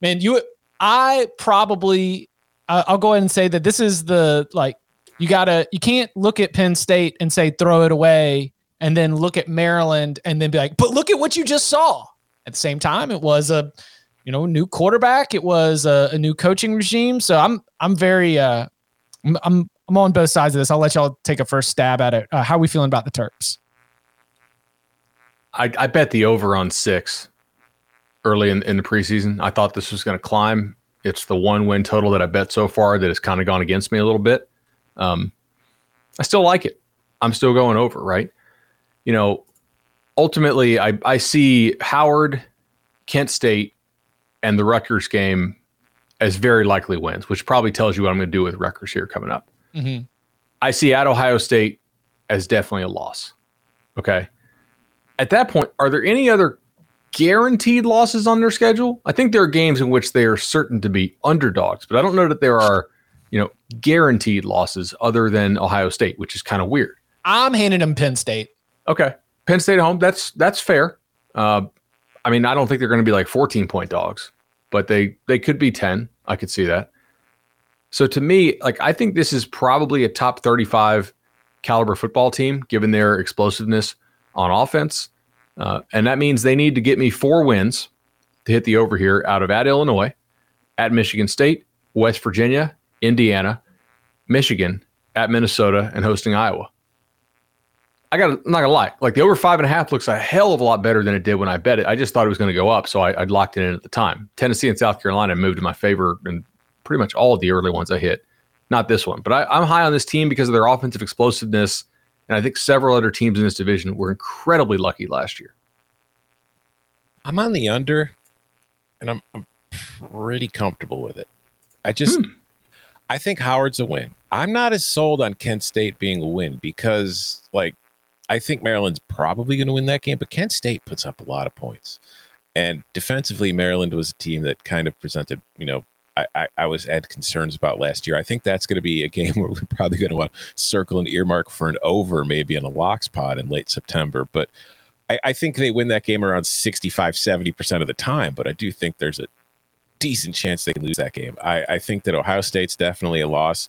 man, you, I probably, I- I'll go ahead and say that this is the like you gotta you can't look at Penn State and say throw it away and then look at Maryland and then be like, but look at what you just saw. At the same time, it was a you know new quarterback, it was a, a new coaching regime. So I'm I'm very uh I'm I'm, on both sides of this. I'll let y'all take a first stab at it. Uh, how are we feeling about the Terps? I, I bet the over on six early in, in the preseason. I thought this was going to climb. It's the one win total that I bet so far that has kind of gone against me a little bit. Um, I still like it. I'm still going over, right? You know, ultimately, I, I see Howard, Kent State, and the Rutgers game as very likely wins, which probably tells you what I'm going to do with Rutgers here coming up. Mm-hmm. I see at Ohio State as definitely a loss. Okay. At that point, are there any other guaranteed losses on their schedule? I think there are games in which they are certain to be underdogs, but I don't know that there are, you know, guaranteed losses other than Ohio State, which is kind of weird. I'm handing them Penn State. Okay. Penn State at home, that's that's fair. Uh, I mean, I don't think they're going to be like 14 point dogs, but they they could be 10. I could see that. So to me, like I think this is probably a top 35 caliber football team given their explosiveness on offense. Uh, and that means they need to get me four wins to hit the over here out of at Illinois, at Michigan State, West Virginia, Indiana, Michigan, at Minnesota, and hosting Iowa. I got. I'm not gonna lie. Like the over five and a half looks a hell of a lot better than it did when I bet it. I just thought it was going to go up, so I, I locked it in at the time. Tennessee and South Carolina moved in my favor, and pretty much all of the early ones I hit. Not this one, but I, I'm high on this team because of their offensive explosiveness, and I think several other teams in this division were incredibly lucky last year. I'm on the under, and I'm, I'm pretty comfortable with it. I just, hmm. I think Howard's a win. I'm not as sold on Kent State being a win because, like, I think Maryland's probably going to win that game, but Kent State puts up a lot of points. And defensively, Maryland was a team that kind of presented, you know, I, I, was had concerns about last year. I think that's going to be a game where we're probably going to want to circle an earmark for an over, maybe in a locks pod in late September. But I, I think they win that game around 65, 70% of the time. But I do think there's a decent chance they can lose that game. I, I think that Ohio State's definitely a loss.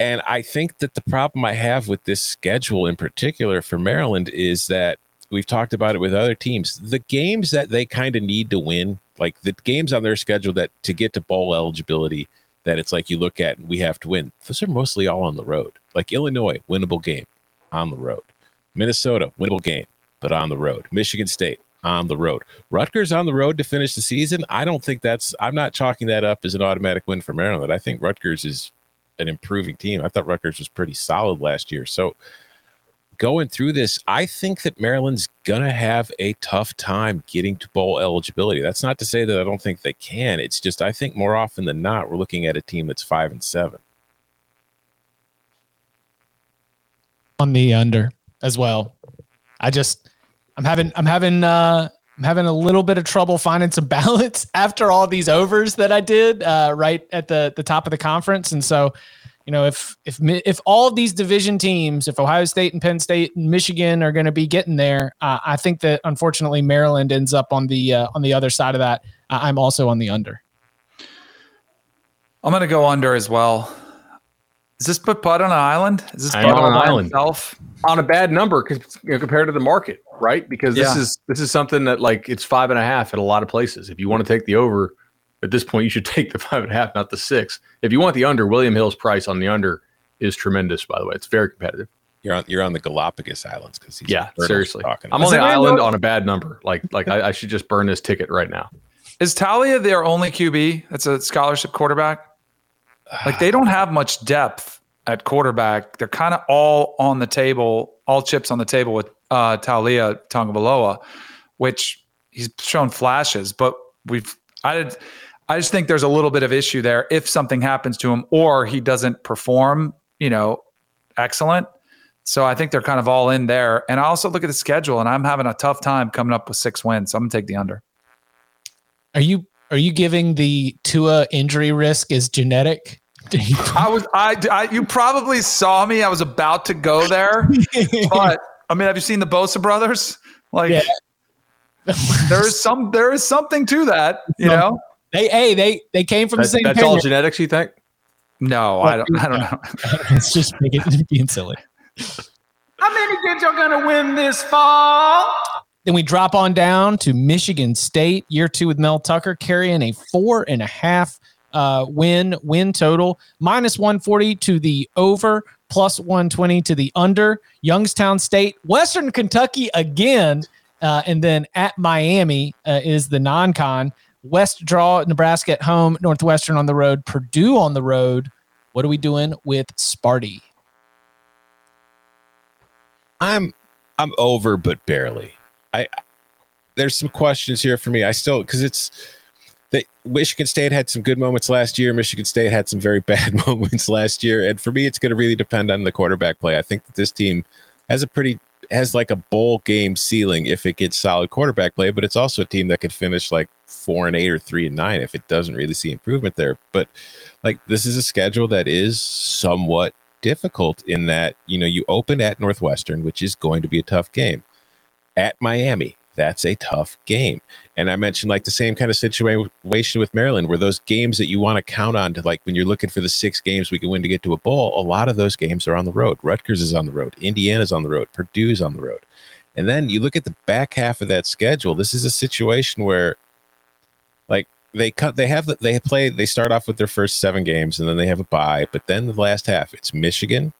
And I think that the problem I have with this schedule in particular for Maryland is that we've talked about it with other teams. The games that they kind of need to win, like the games on their schedule that to get to bowl eligibility, that it's like you look at and we have to win, those are mostly all on the road. Like Illinois, winnable game on the road. Minnesota, winnable game, but on the road. Michigan State, on the road. Rutgers on the road to finish the season. I don't think that's. I'm not chalking that up as an automatic win for Maryland. I think Rutgers is an improving team. I thought Rutgers was pretty solid last year. So going through this, I think that Maryland's gonna have a tough time getting to bowl eligibility. That's not to say that I don't think they can. It's just I think more often than not, we're looking at a team that's five and seven. On the under as well. I just I'm having I'm having uh I'm having a little bit of trouble finding some balance after all these overs that I did uh, right at the the top of the conference, and so you know if if if all of these division teams, if Ohio State and Penn State and Michigan are going to be getting there, uh, I think that unfortunately Maryland ends up on the uh, on the other side of that. I'm also on the under. I'm going to go under as well. Is this put Bud on an island? Is this I Bud on an island. himself? on a bad number 'cause, you know, compared to the market, right? Because this Yeah. is this is something that like it's five and a half at a lot of places. If you want to take the over, at this point you should take the five and a half, not the six. If you want the under, William Hill's price on the under is tremendous. By the way, it's very competitive. You're on you're on the Galapagos Islands because Yeah, seriously. talking. I'm on the island know- on a bad number. Like like I, I should just burn this ticket right now. Is Taulia their only QB? That's a scholarship quarterback. Like they don't have much depth at quarterback. They're kind of all on the table, all chips on the table with uh, Taulia Tagovailoa, which he's shown flashes, but we've I did. I just think there's a little bit of issue there if something happens to him or he doesn't perform, you know, excellent. So I think they're kind of all in there. And I also look at the schedule and I'm having a tough time coming up with six wins. So I'm gonna take the under. Are you are you giving the Tua injury risk is genetic? I was I, I you probably saw me. I was about to go there, but I mean, have you seen the Bosa brothers? Like Yeah. there is some there is something to that, you Some- know? they hey they they came from That- the same. that's all genetics, you think? No, I don't I don't know. it's just making, being silly. How many kids are gonna win this fall? Then we drop on down to Michigan State, year two with Mel Tucker, carrying a four and a half uh, win win total, minus 140 to the over, plus 120 to the under. Youngstown State, Western Kentucky again, uh, and then at Miami uh, is the non-con. West draw Nebraska at home, Northwestern on the road, Purdue on the road. What are we doing with Sparty? I'm I'm over, but barely. I there's some questions here for me. I still because it's the Michigan State had some good moments last year. Michigan State had some very bad moments last year, and for me, it's going to really depend on the quarterback play. I think that this team has a pretty has like a bowl game ceiling if it gets solid quarterback play, but it's also a team that could finish like four and eight or three and nine if it doesn't really see improvement there. But like this is a schedule that is somewhat difficult in that you know you open at Northwestern, which is going to be a tough game. At Miami, that's a tough game. And I mentioned like the same kind of situation with Maryland, where those games that you want to count on to like when you're looking for the six games we can win to get to a bowl, a lot of those games are on the road. Rutgers is on the road, Indiana's on the road, Purdue's on the road. And then you look at the back half of that schedule. This is a situation where like they cut they have the, they play they start off with their first seven games and then they have a bye, but then the last half it's Michigan,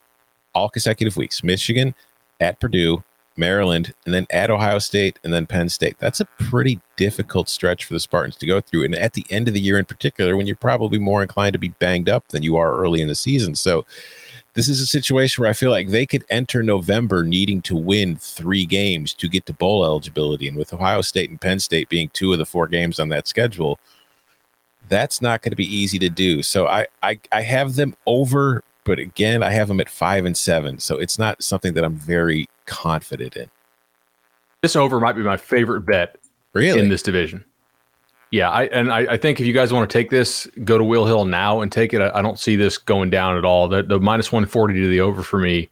all consecutive weeks. Michigan at Purdue, Maryland, and then at Ohio State, and then Penn State. That's a pretty difficult stretch for the Spartans to go through. And at the end of the year, in particular, when you're probably more inclined to be banged up than you are early in the season. So, this is a situation where I feel like they could enter November needing to win three games to get to bowl eligibility. And with Ohio State and Penn State being two of the four games on that schedule, that's not going to be easy to do. So I, I I have them over, but again, I have them at five and seven. So it's not something that I'm very confident in. This over might be my favorite bet Really? in this division. Yeah, I and I, I think if you guys want to take this, go to Will Hill now and take it. I, I don't see this going down at all. The the minus one forty to the over for me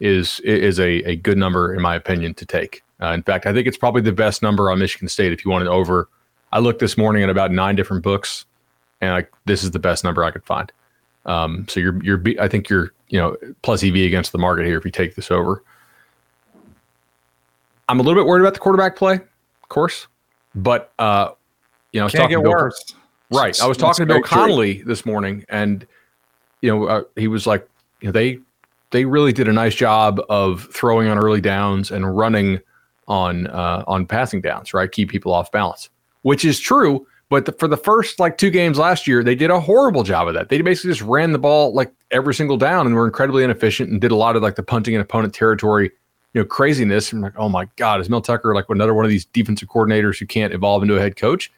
is is a, a good number in my opinion to take. Uh, in fact, I think it's probably the best number on Michigan State if you want it over. I looked this morning at about nine different books, and I, this is the best number I could find. Um, so you're you're I think you're you know plus EV against the market here if you take this over. I'm a little bit worried about the quarterback play, of course, but uh, you know, I was Can't get Bill, worse. right? I was That's talking to Bill. Connolly this morning, and you know, uh, he was like, you know, they they really did a nice job of throwing on early downs and running on uh, on passing downs, right? Keep people off balance, which is true. But the, for the first like two games last year, they did a horrible job of that. They basically just ran the ball like every single down and were incredibly inefficient and did a lot of like the punting in opponent territory, you know, craziness. And like, oh my God, is Mel Tucker like another one of these defensive coordinators who can't evolve into a head coach?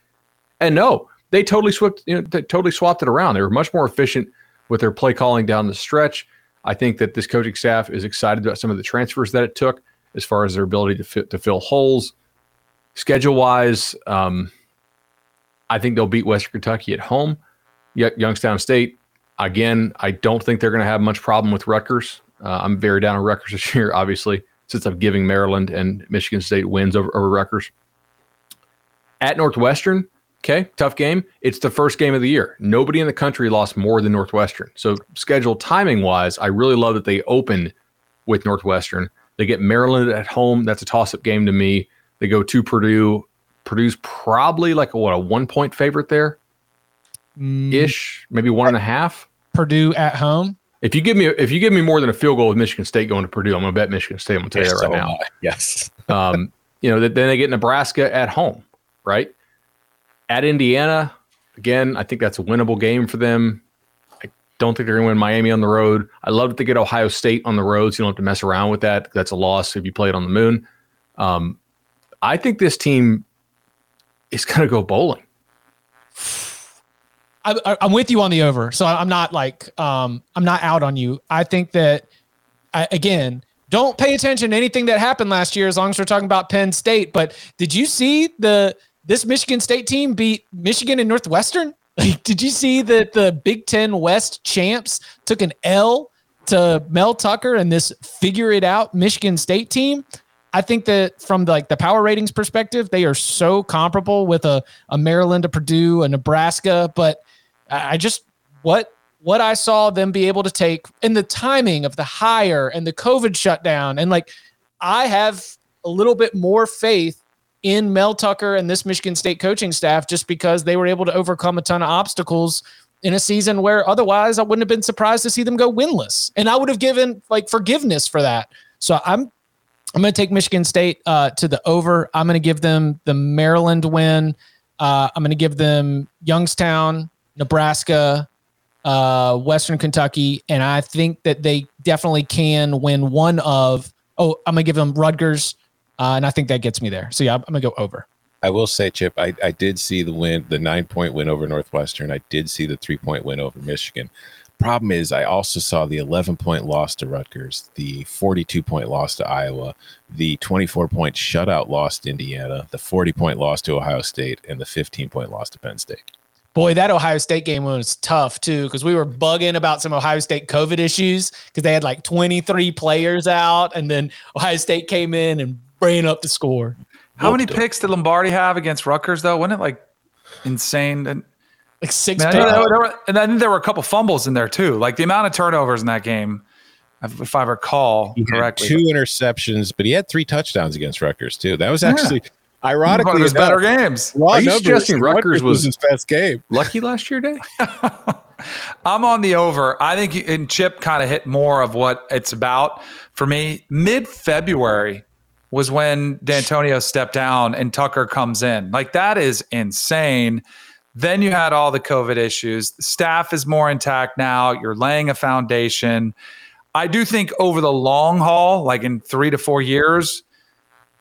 And no, they totally swapped, you know, they totally swapped it around. They were much more efficient with their play calling down the stretch. I think that this coaching staff is excited about some of the transfers that it took as far as their ability to fit, to fill holes. Schedule wise, um, I think they'll beat Western Kentucky at home. Yet Youngstown State, again, I don't think they're going to have much problem with Rutgers. Uh, I'm very down on Rutgers this year, obviously, since I'm giving Maryland and Michigan State wins over, over Rutgers. At Northwestern, okay, tough game. It's the first game of the year. Nobody in the country lost more than Northwestern. So, schedule timing wise, I really love that they open with Northwestern. They get Maryland at home. That's a toss up game to me. They go to Purdue. Purdue's probably like a, what a one point favorite there, Mm, ish, maybe one and a half. Purdue at home. If you give me if you give me more than a field goal with Michigan State going to Purdue, I'm gonna bet Michigan State. I'm gonna tell you that right am now. I. Yes. Um, you know, then they get Nebraska at home, right? At Indiana, again, I think that's a winnable game for them. I don't think they're going to win Miami on the road. I love that they get Ohio State on the road, so you don't have to mess around with that. That's a loss if you play it on the moon. Um, I think this team is going to go bowling. I, I'm with you on the over, so I'm not like um I'm not out on you. I think that I, again, don't pay attention to anything that happened last year as long as we're talking about Penn State. But did you see the this Michigan State team beat Michigan and Northwestern? Like, did you see that the Big Ten West champs took an L to Mel Tucker and this figure it out Michigan State team? I think that from the, like the power ratings perspective, they are so comparable with a, a Maryland, a Purdue, a Nebraska. But I just what what I saw them be able to take in the timing of the hire and the COVID shutdown, and like I have a little bit more faith in Mel Tucker and this Michigan State coaching staff just because they were able to overcome a ton of obstacles in a season where otherwise I wouldn't have been surprised to see them go winless. And I would have given like forgiveness for that. So I'm I'm going to take Michigan State uh, to the over. I'm going to give them the Maryland win. Uh, I'm going to give them Youngstown, Nebraska, uh, Western Kentucky, and I think that they definitely can win one of. Oh, I'm to give them Rutgers, uh, and I think that gets me there. So yeah, I'm going to go over. I will say, Chip, I, I did see the win, the nine point win over Northwestern. I did see the three point win over Michigan. Problem is, I also saw the 11 point loss to Rutgers, the 42 point loss to Iowa, the 24 point shutout loss to Indiana, the 40 point loss to Ohio State, and the 15 point loss to Penn State. Boy, that Ohio State game was tough too because we were bugging about some Ohio State COVID issues because they had like 23 players out, and then Ohio State came in and ran up the score. How many Whooped 'em. picks did Lombardi have against Rutgers though? Wasn't it like insane? And Like six. Man, I picks. know there, there were, and then there were a couple fumbles in there too. Like the amount of turnovers in that game, if if I recall He had correctly. two interceptions, but he had three touchdowns against Rutgers too. That was Yeah. One ironically of his enough, better games. Are you suggesting Rutgers was- his best game? Lucky last year, Day? I'm on the over. I think, and Chip kind of hit more of what it's about for me. Mid February was when Dantonio stepped down and Tucker comes in. Like that is insane. Then you had all the COVID issues. Staff is more intact now. You're laying a foundation. I do think over the long haul, like in three to four years,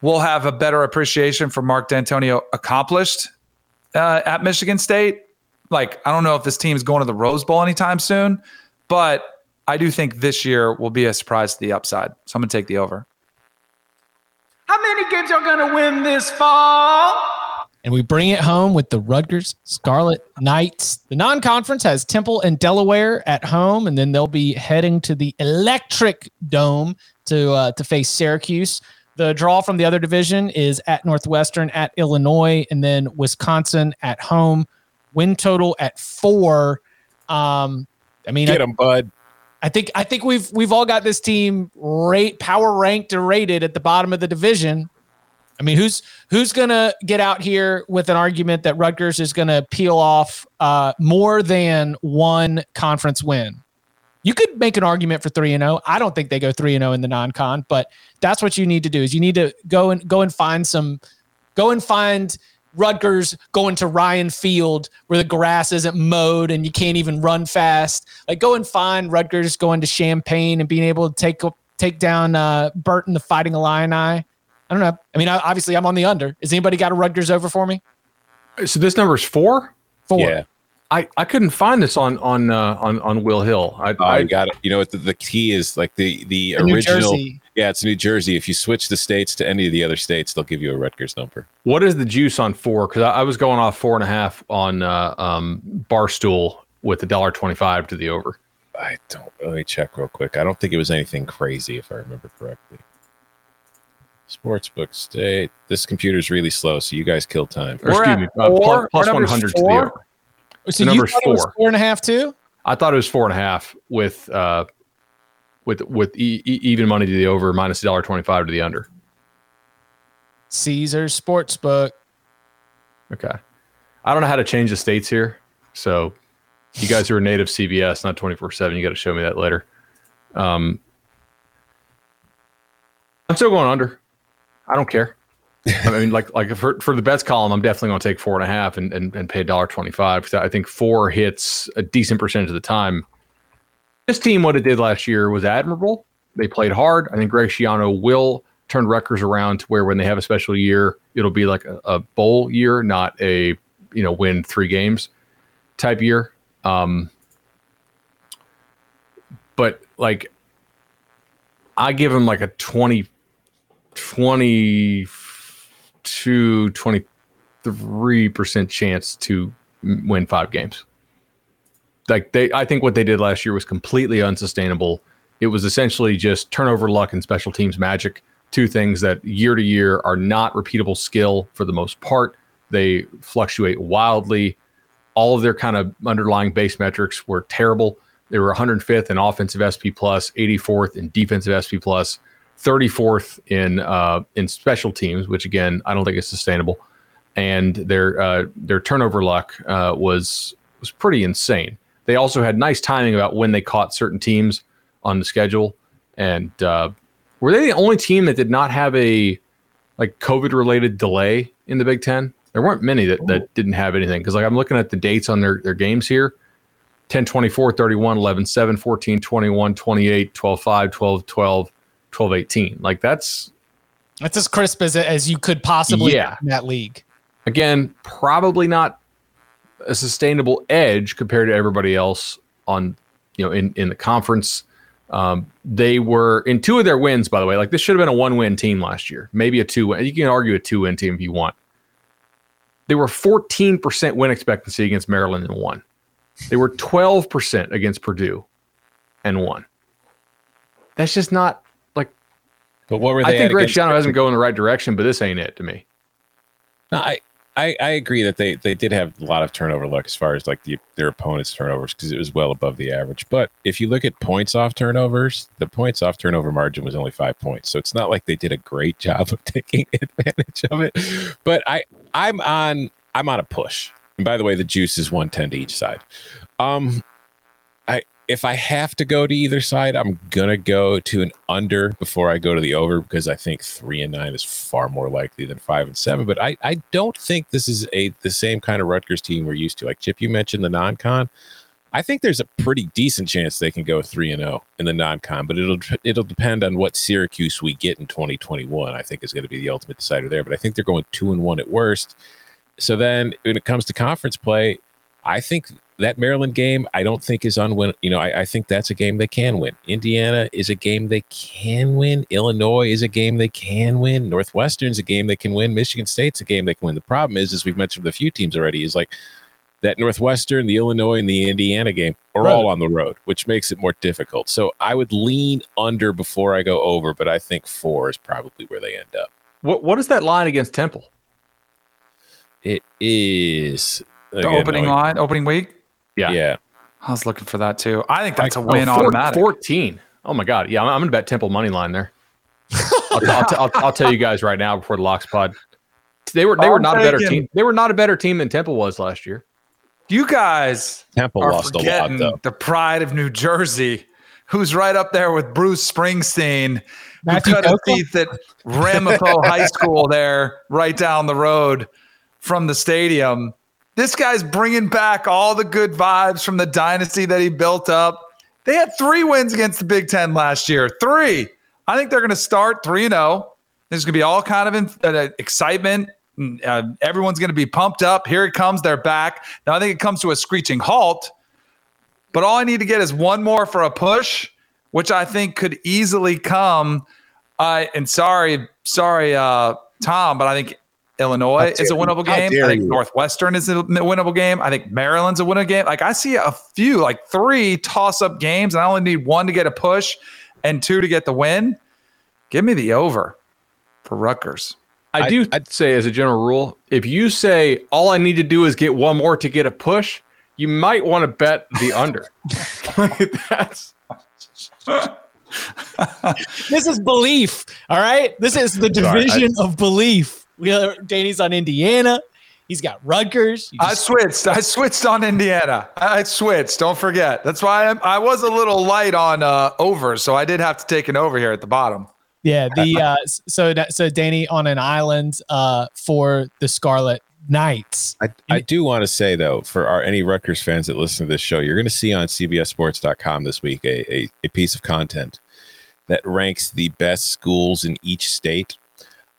we'll have a better appreciation for Mark Dantonio accomplished uh, at Michigan State like I don't know if this team is going to the Rose Bowl anytime soon, but I do think this year will be a surprise to the upside. So I'm gonna take the over. How many games are y'all gonna win this fall? and we bring it home with the Rutgers Scarlet Knights. The non-conference has Temple and Delaware at home, and then they'll be heading to the Electric Dome to uh, to face Syracuse. The draw from the other division is at Northwestern, at Illinois, and then Wisconsin at home. Win total at four. Um, I mean, Get I, him, bud. I think I think we've we've all got this team rate power ranked or rated at the bottom of the division. I mean, who's who's gonna get out here with an argument that Rutgers is gonna peel off uh, more than one conference win? You could make an argument for 3 and 0. I don't think they go 3 and 0 in the non-con, but that's what you need to do is you need to go and go and find some go and find Rutgers going to Ryan Field where the grass isn't mowed and you can't even run fast. Like go and find Rutgers going to Champaign and being able to take take down uh, Burton the Fighting Illini. I don't know. I mean, obviously I'm on the under. Has anybody got a Rutgers over for me? So this number is four. Four. Yeah. I, I couldn't find this on on uh, on on Will Hill. I, Oh, I got it. You know what the, the key is like the the The original. Jersey. Yeah, it's New Jersey. If you switch the states to any of the other states, they'll give you a Rutgers number. what is the juice on four? Because I, I was going off four and a half on uh, um, Barstool with a dollar twenty five to the over. I don't. Let me check real quick. I don't think it was anything crazy, if I remember correctly. Sportsbook state. This computer's really slow, so you guys kill time. Or We're excuse at me, uh, four. plus- Our plus number's 100 to the over. So The you number's thought it was four. four and a half too? I thought it was four and a half with uh, with with e- e- even money to the over minus a dollar twenty five to the under. Caesar Sportsbook. Okay, I don't know how to change the states here, so you guys who are native CBS, not twenty four seven, you got to show me that later. Um, I'm still going under. I don't care. I mean, like like for, for the bets column, I'm definitely going to take four and a half and and, and pay a dollar twenty five because I think four hits a decent percentage of the time. This team, what it did last year was admirable. They played hard. I think Greg Schiano will turn Rutgers around to where when they have a special year, it'll be like a, a bowl year, not a you know win three games type year. Um, but like, I give him like a 20, 22, 23% chance to win five games. Like they, I think what they did last year was completely unsustainable. It was essentially just turnover luck and special teams magic, two things that year to year are not repeatable skill for the most part. They fluctuate wildly. All of their kind of underlying base metrics were terrible. They were 105th in offensive SP plus, 84th in defensive SP plus, 34th in uh, in special teams, which again I don't think is sustainable. And their uh, their turnover luck uh, was was pretty insane. They also had nice timing about when they caught certain teams on the schedule. And uh, were they the only team that did not have a like COVID related delay in the Big Ten? There weren't many that, that didn't have anything. Because like I'm looking at the dates on their, their games here 10 24, 31, 11 7, 14, 21, 28, 12 5, 12 12, 12 18. Like that's That's as crisp as as you could possibly Yeah. in that league. again probably not a sustainable edge compared to everybody else on you know in in the conference um, they were in two of their wins by the way like this should have been a one win team last year maybe a two win you can argue a two win team if you want they were 14% win expectancy against maryland and one they were 12% against purdue and one that's just not But what were they? i think at greg Schiano hasn't go in the right direction but this ain't it to me No, I, I I agree that they they did have a lot of turnover luck as far as like the, their opponents' turnovers because it was well above the average. But if you look at points off turnovers, the points off turnover margin was only five points. So it's not like they did a great job of taking advantage of it. But I I'm on I'm on a push. And by the way, the juice is 110 to each side. Um I if I have to go to either side, I'm gonna go to an under before I go to the over because I think three and nine is far more likely than five and seven. But I, I don't think this is a the same kind of Rutgers team we're used to. Like Chip, you mentioned the non-con. I think there's a pretty decent chance they can go three and zero in the non-con, but it'll it'll depend on what Syracuse we get in 2021. I think is going to be the ultimate decider there. But I think they're going two and one at worst. So then when it comes to conference play, I think that Maryland game, I don't think is unwin. You know, I, I think that's a game they can win. Indiana is a game they can win. Illinois is a game they can win. Northwestern's a game they can win. Michigan State's a game they can win. The problem is, as we've mentioned with a few teams already, is like that Northwestern, the Illinois, and the Indiana game are Right. all on the road, which makes it more difficult. So I would lean under before I go over, but I think four is probably where they end up. what what is that line against temple It is The opening no, line, opening week. Yeah. Yeah. I was looking for that too. I think that's a Oh, win four- automatic. 14. Oh my God. Yeah, I'm, I'm going to bet Temple money line there. I'll, I'll, t- I'll, I'll tell you guys right now before the locks pod. They were they were I'm not a better team. They were not a better team than Temple was last year. You guys Temple are lost a lot though. the pride of New Jersey who's right up there with Bruce Springsteen, Matthew who cut his Coco? teeth at Ramapo High School there, right down the road from the stadium. This guy's bringing back all the good vibes from the dynasty that he built up. They had three wins against the Big Ten last year. Three. I think they're going to start 3 0. There's going to be all kind of in, uh, excitement. Mm, Uh, everyone's going to be pumped up. Here it comes. They're back. Now, I think it comes to a screeching halt. But all I need to get is one more for a push, which I think could easily come. Uh, and sorry, sorry, uh, Tom, but I think Illinois is a winnable game. I think you. Northwestern is a winnable game. I think Maryland's a winnable game. Like I see a few, like three toss-up games, and I only need one to get a push and two to get the win. Give me the over for Rutgers. I I- do I'd say, as a general rule, if you say all I need to do is get one more to get a push, you might want to bet the under. That's This is belief. All right. This is the Sorry, I- division of belief. We are, Danny's on Indiana. He's got Rutgers. I switched. I switched on Indiana. I switched. Don't forget. That's why I'm, I was a little light on uh, over, so I did have to take an over here at the bottom. yeah. The uh, so so Danny on an island uh, for the Scarlet Knights. I, I do want to say though, for our any Rutgers fans that listen to this show, you're going to see on CBSSports.com this week a, a, a piece of content that ranks the best schools in each state.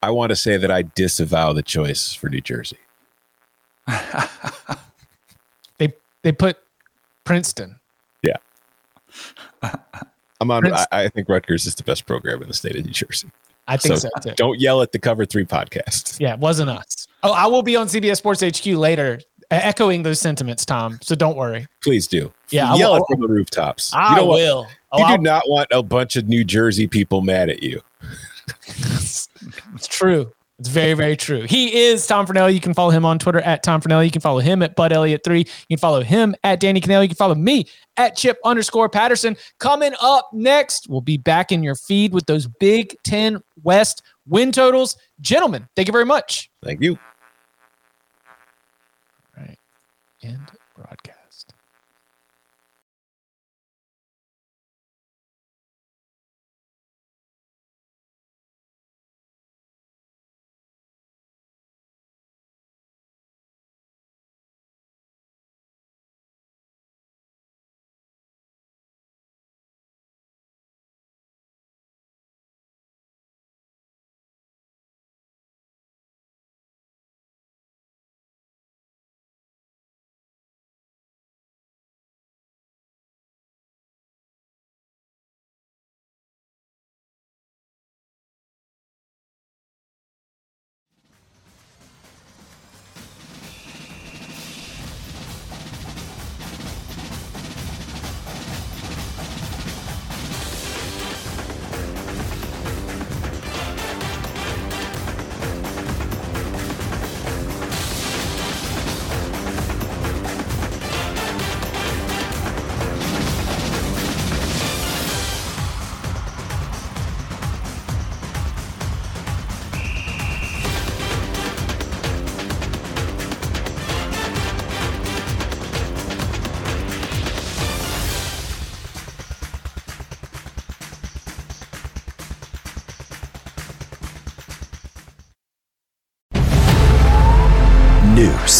I want to say that I disavow the choice for New Jersey. They they put Princeton. Yeah. I'm on. I, I think Rutgers is the best program in the state of New Jersey. I think So, so, too. Don't yell at the Cover Three podcast. Yeah, it wasn't us. Oh, I will be on CBS Sports HQ later, echoing those sentiments, Tom. So don't worry. Please do. Yeah, I yell will- it from the rooftops. I you don't want- will. Oh, you I'll- do not want a bunch of New Jersey people mad at you. It's true. It's very, very true. He is Tom Fornelli. You can follow him on Twitter at Tom Fornelli. You can follow him at Bud Elliott3. You can follow him at Danny Kanell. You can follow me at Chip underscore Patterson. Coming up next, we'll be back in your feed with those Big Ten West win totals. Gentlemen, thank you very much. Thank you. All right. End